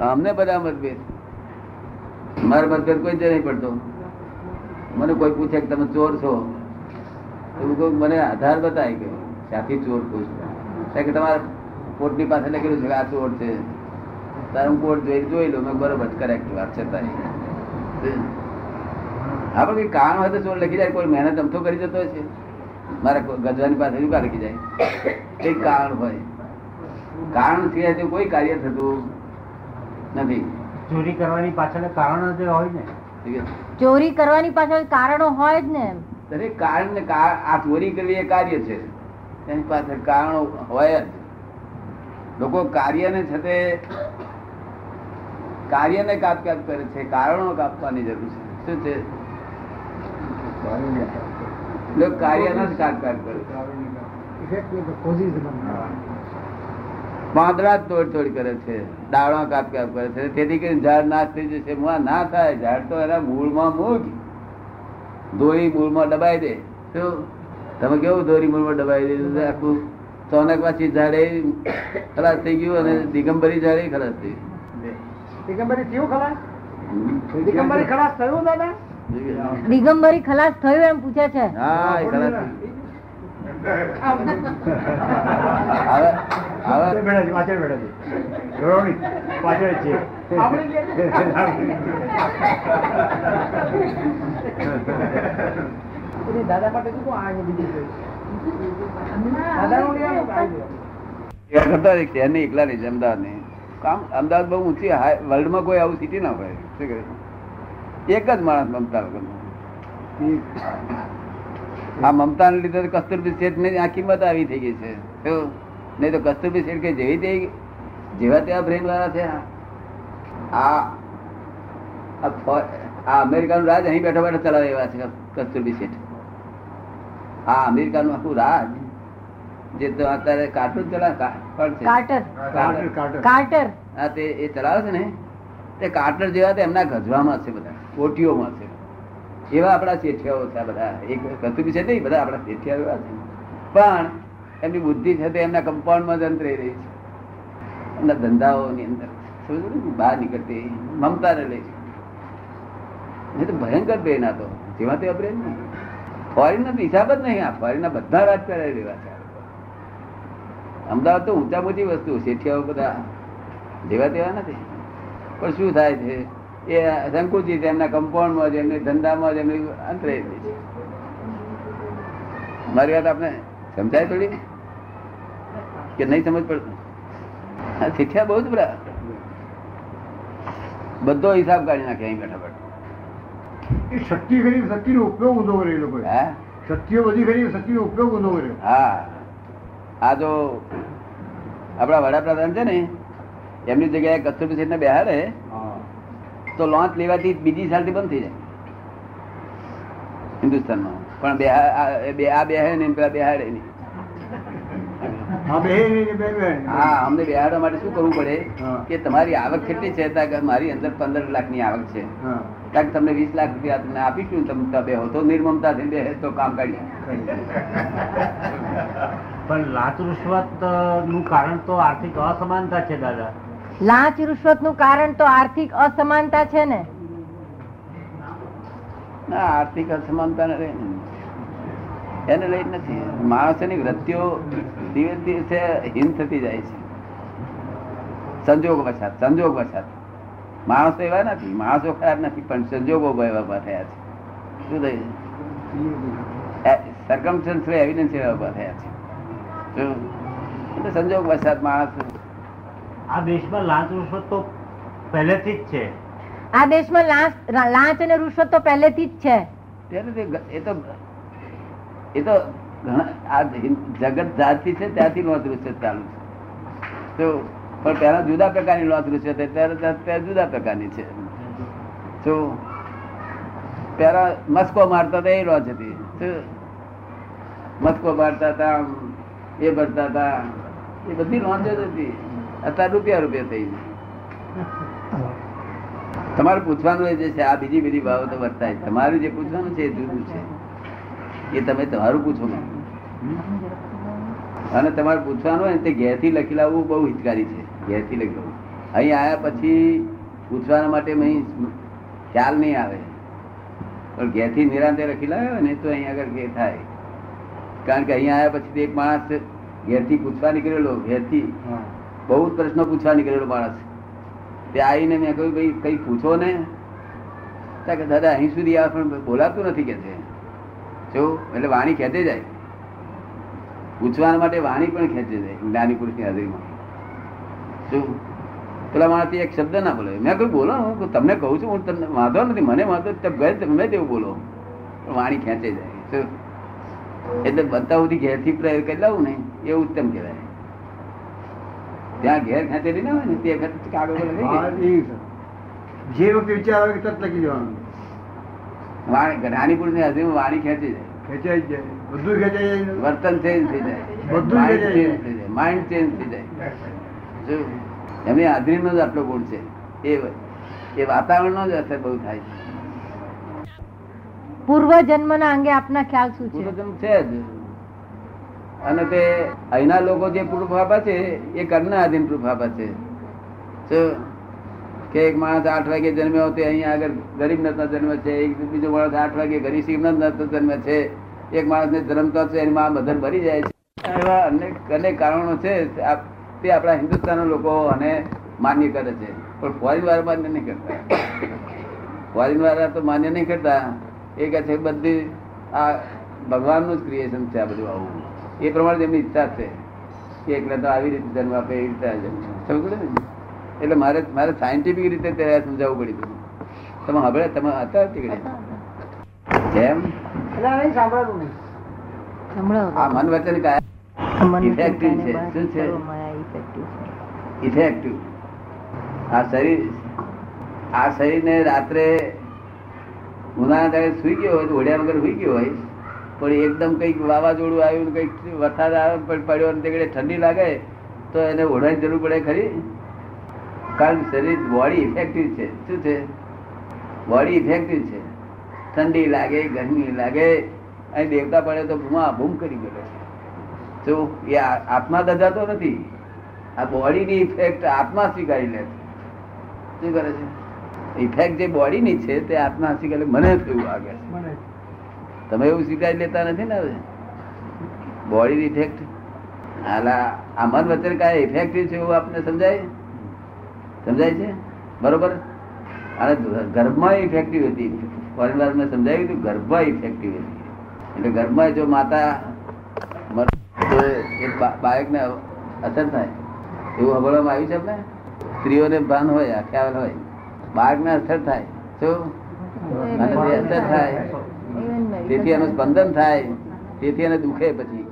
અમને બધા મતભેદ મારા મતભેદ કોઈ જ નહીં પડતો. મને કોઈ પૂછે કે તમે ચોર છો? તો હું કહું મને આધાર બતાવી ગયો ત્યાંથી ચોર પૂછ કે તમારા કોર્ટની પાસે લખેલું છે કે આ ચોર છે. તારે હું કોર્ટ જોઈ જોઈ લઉં. મેં બરોબર કરેક્ટ વાત છે તારી. આપણે કઈ કામ હોય તો ચોર લખી જાય. કોઈ મહેનત અમથો કરી જતો છે. મારા ગજવાની પાસે શું લખી જાય? કઈ કારણ હોય. કારણ સિવાય કોઈ કાર્ય થતું નથી. ચોરી કરવાની પાછળ કારણ જ હોય ને. ચોરી કરવાની પાછળ કારણો હોય જ ને દરેક કારણ ને આ ચોરી કરવી એ કાર્ય છે. એની પાછળ કારણો હોય જ. લોકો કાર્યને છતે કાર્યને કાપ કાપ કરે છે કારણો કાપવાની જરૂર છે. શું છે? કાર્યનો જ કાપ કાપ કરે પાંદડા જ તોડ તોડ કરે છે. ડાળો કાપ કાપ કરે છે. તેથી કરીને ઝાડ નાશ થઈ જશે. મુઆ ના થાય. ઝાડ તો એના મૂળમાં મૂળ દોરી મૂળમાં દબાઈ દે. શું તમે કેવું દોરી મૂળમાં દબાઈ દીધું આખું ચોનક પાછી ઝાડે ખલાસ થઈ ગયું અને દિગંબરી ઝાડે ખલાસ થઈ દિગંબરી ખલાસ? ખલાસ થયું દાદા? દિગંબરી ખલાસ થયું એમ પૂછે છે. હા ખલાસ થઈ ગયું. હવે હવે પાછળ બેઠા છે. ગૌરવણી પાછળ છે. દાદા માટે શું આ બીજી કરતા એક એકલા નહીં છે અમદાવાદની કામ અમદાવાદ બહુ ઊંચી વર્લ્ડ વર્લ્ડમાં કોઈ આવું સિટી ના હોય. શું કહે એક જ માણસ મમતા વગરનો આ મમતા ને લીધે કસ્તુરબી શેઠની આ કિંમત આવી થઈ ગઈ છે. શું? નહીં તો કસ્તુરબી શેઠ કે જેવી તે જેવા તેવા બ્રેન વાળા છે આ. આ અમેરિકાનું રાજ અહીં બેઠા બેઠા ચલાવે એવા છે કસ્તુરબી શેઠ. આ અમેરિકાનું આખું રાજ જે તો અત્યારે કાર્ટૂન ચલાવે કોણ છે? કાર્ટર. કાર્ટર. કાર્ટર. કાર્ટર. હા તે એ ચલાવે છે ને? તે કાર્ટર જેવા તો એમના ગજવામાં છે બધા કોટીઓમાં છે. એવા આપણા શેઠિયાઓ છે બધા. એક કસ્તુરબી છે નહીં બધા આપણા શેઠિયા એવા છે. પણ એમની બુદ્ધિ છે તે એમના કમ્પાઉન્ડમાં જ અંતરાઈ રહી છે. એમના ધંધાઓની અંદર? બહાર નીકળતી મમતા રહે છે. તો ભયંકર પ્રેરણા તો. જેવા તે બ્રેન નહીં ફોરેન તો હિસાબ જ નહીં આ ફોરેનના બધા રાજ લેવા છે. અમદાવાદ તો ઊંચા ઊંચી વસ્તુ શેઠિયાઓ બધા જેવા તેવા નથી. પણ શું થાય છે? એ શંકુજી એમના કમ્પાઉન્ડમાં જ, એમની ધંધામાં જ એમની અંતરે છે. મારી વાત આપને સમજાય થોડી? કે નહીં સમજ પડતું? આ શીખ્યા બહુ જ બધા બધો હિસાબ કાઢી નાખે અહીં બેઠા બેઠા. એ શક્તિ ખરી શક્તિનો ઉપયોગ ઊંધો કર્યો એ લોકો હા? શક્તિઓ બધી ખરી શક્તિનો ઉપયોગ ઊંધો કર્યો. હા. આ જો આપણા વડાપ્રધાન છે ને એમની જગ્યાએ કસ્તુરબી શેઠને બેહાડે તો લોન્ચ લેવાથી બીજી સાલથી બંધ થઈ જાય. હિન્દુસ્તાનમાં. પણ બે આ બે હે ને પેલા બેહાડે નહીં હા હા અમને બેહાડવા માટે શું કરવું પડે? કે તમારી આવક કેટલી છે? મારી અંદર પંદર લાખની આવક છે. કારણ કે તમને વીસ લાખ રૂપિયા તમને આપીશું તમે ત્યાં બેહો તો નિર્મમતા થી બે તો કામ કાઢી પણ લાચ રૂશ્વતનું કારણ તો આર્થિક અસમાનતા છે દાદા. લાંચ રૂશ્વતનું કારણ તો આર્થિક અસમાનતા છે ને. ના, આર્થિક અસમાનતા રહે એને લઈ નથી માણસોની વૃત્તિઓ દિવસ દિવસે હીન થતી જાય છે. સંજોગ વસાત સંજોગ વસાત. માણસો એવા નથી, માણસો ખરાબ નથી, પણ સંજોગો એવા થયા છે. શું થયું? સરકમસ્ટન્સ એવિડન્સ એવા ઊભા થયા છે. એટલે સંજોગ વસાત માણસ. આ દેશમાં લાંચ રૂશ્વત તો પહેલેથી જ છે. આ દેશમાં લાંચ અને રૂશ્વત તો પહેલેથી જ છે. એ તો એ તો આ જગત જાતિ છે, ત્યાંથી લોત રૂશ્વત ચાલુ છે. તો, પણ પહેલા જુદા પ્રકારની લોત રૂશ્વત ત્યારે જુદા પ્રકારની છે. તો પેલા મસ્કો મારતા હતા, એ લોચ હતી. મસ્કો મારતા હતા એ ભરતા હતા, એ બધી લોચ જ હતી. અત્યારે રૂપિયા રૂપિયા થઈ તમારે પૂછવાનું એ જે છે આ બીજી બીજી બાબતો વર્તાય. તમારું જે પૂછવાનું છે એ જુદું છે. એ તમે તમારું પૂછો ને. અને તમારે પૂછવાનું હોય તે ઘેરથી લખી લાવવું બહુ હિતકારી છે. ઘેરથી લખી લાવવું. અહીં આવ્યા પછી પૂછવાના માટે અહીં ખ્યાલ નહીં આવે. પણ ઘેરથી નિરાંતે રખી લાવ્યો ને તો અહીં આગળ ઘેર થાય. કારણ કે અહીંયા આવ્યા પછી એક માણસ ઘેરથી પૂછવા નીકળેલો ઘેરથી બહુ જ પ્રશ્નો પૂછવા નીકળેલો માણસ. તે આવીને મેં કહ્યું, ભાઈ, કઈ પૂછો ને? કે, દાદા, અહીં સુધી આવે પણ બોલાતું નથી કે છે. જો, એટલે વાણી ખેંચે જાય. પૂછવા માટે વાણી પણ ખેંચે જાય, જ્ઞાની પુરુષની હાજરીમાં. શું? પેલા માણસથી એક શબ્દ ના બોલે મેં કહ્યું, બોલો, હું તમને કહું છું, હું તમને વાંધો નથી, મને વાંધો તમે ગયે તમે તેવું બોલો. પણ વાણી ખેંચે જાય. શું? એટલે બધા સુધી ઘેરથી પ્રયોગ કરી લાવું ને એ ઉત્તમ કહેવાય. ત્યાં ઘેર ખેંચેલી ના હોય ને તે વખત કાગળ. જે વખતે વિચાર આવે તરત લખી દેવાનું. વાણી જ્ઞાની પુરુષની હજી વાણી ખેંચી જાય. ખેંચાઈ જ જાય. બધું ખેંચાઈ જાય વર્તન ચેન્જ થઈ જાય. બધું માઇન્ડ ચેન્જ થઈ જાય. માઇન્ડ ચેન્જ થઈ જાય. જો એમની આટલો ગુણ છે. એ એ વાતાવરણનો જ અસર બહુ થાય છે. પૂર્વ જન્મના અંગે આપના ખ્યાલ શું છે? પૂર્વજન્મ છે જ. અને તે અહીંના લોકો જે પ્રૂફ આપે છે, એ ઘરના આધીન પ્રૂફ આપે છે. કે એક માણસ આઠ વાગે જન્મ્યો તે અહીંયા આગળ ગરીબ નતનો જન્મ છે, એક બીજો માણસ આઠ વાગે ગરીબ સિંહ નતનો જન્મ છે. એક માણસને જન્મતો છે એની માં મધર ભરી જાય છે. એવા અનેક અનેક કારણો છે, તે આપણા હિન્દુસ્તાનના લોકો અને માન્ય કરે છે. પણ ફોરેન વાળા માન્ય નહીં કરતા. ફોરેન વાળા તો માન્ય નહીં કરતા. એ કહે છે, બધી આ ભગવાનનું જ ક્રિએશન છે આ બધું આવું. એ પ્રમાણે તેમની ઈચ્છા છે કે એકલા તો આવી રીતે જન્મ આપે એવી રીતે સમજ ને એટલે મારે મારે સાયન્ટિફિક રીતે તે સમજાવવું પડ્યું તમે હવે તમે હતા ઘડી? કેમ? આ મન વચન કાયા ઇફેક્ટિવ છે. શું છે? ઇફેક્ટિવ આ શરીર આ શરીરને રાત્રે ઉનાળા દાડે સુઈ ગયો હોય તો ઓઢ્યા વગર સુઈ ગયો હોય પણ એકદમ કંઈક વાવાઝોડું આવ્યું કંઈક વરસાદ આવ્યો પણ પડ્યો અને તે ઠંડી લાગે, તો એને ઓઢવાની જરૂર પડે ખરી? કારણ શરીર બોડી ઇફેક્ટિવ છે. શું છે? બોડી ઇફેક્ટિવ છે. ઠંડી લાગે, ગરમી લાગે અહીં દેવતા પડે તો ભૂમા ભૂમ કરી ગયો છે. જો એ આત્મા દજાતો નથી, આ બોડીની ઇફેક્ટ આત્મા સ્વીકારી લે છે. શું કરે છે? ઇફેક્ટ જે બોડીની છે તે આત્મા સ્વીકારી મને થયું આગળ તમે એવું સ્વીકારી લેતા નથી ને હવે? બોડી ઇફેક્ટ આલા આ મન વચન કાંઈ ઇફેક્ટિવ છે એવું આપને સમજાય? સમજાય છે? બરોબર? અને ગર્ભમાં ઇફેક્ટિવ હતી. પરિવાર મેં સમજાવ્યું હતું ગર્ભમાં ઇફેક્ટિવ હતી. એટલે ગર્ભમાં જો માતા તો એ બાળકને અસર થાય. એવું હબળવામાં આવ્યું છે આપણે સ્ત્રીઓને ભાન હોય આ ખ્યાલ હોય. બાળકને અસર થાય. શું? અસર થાય. તેથી એનું સ્પંદન થાય તેથી એને દુખે પછી.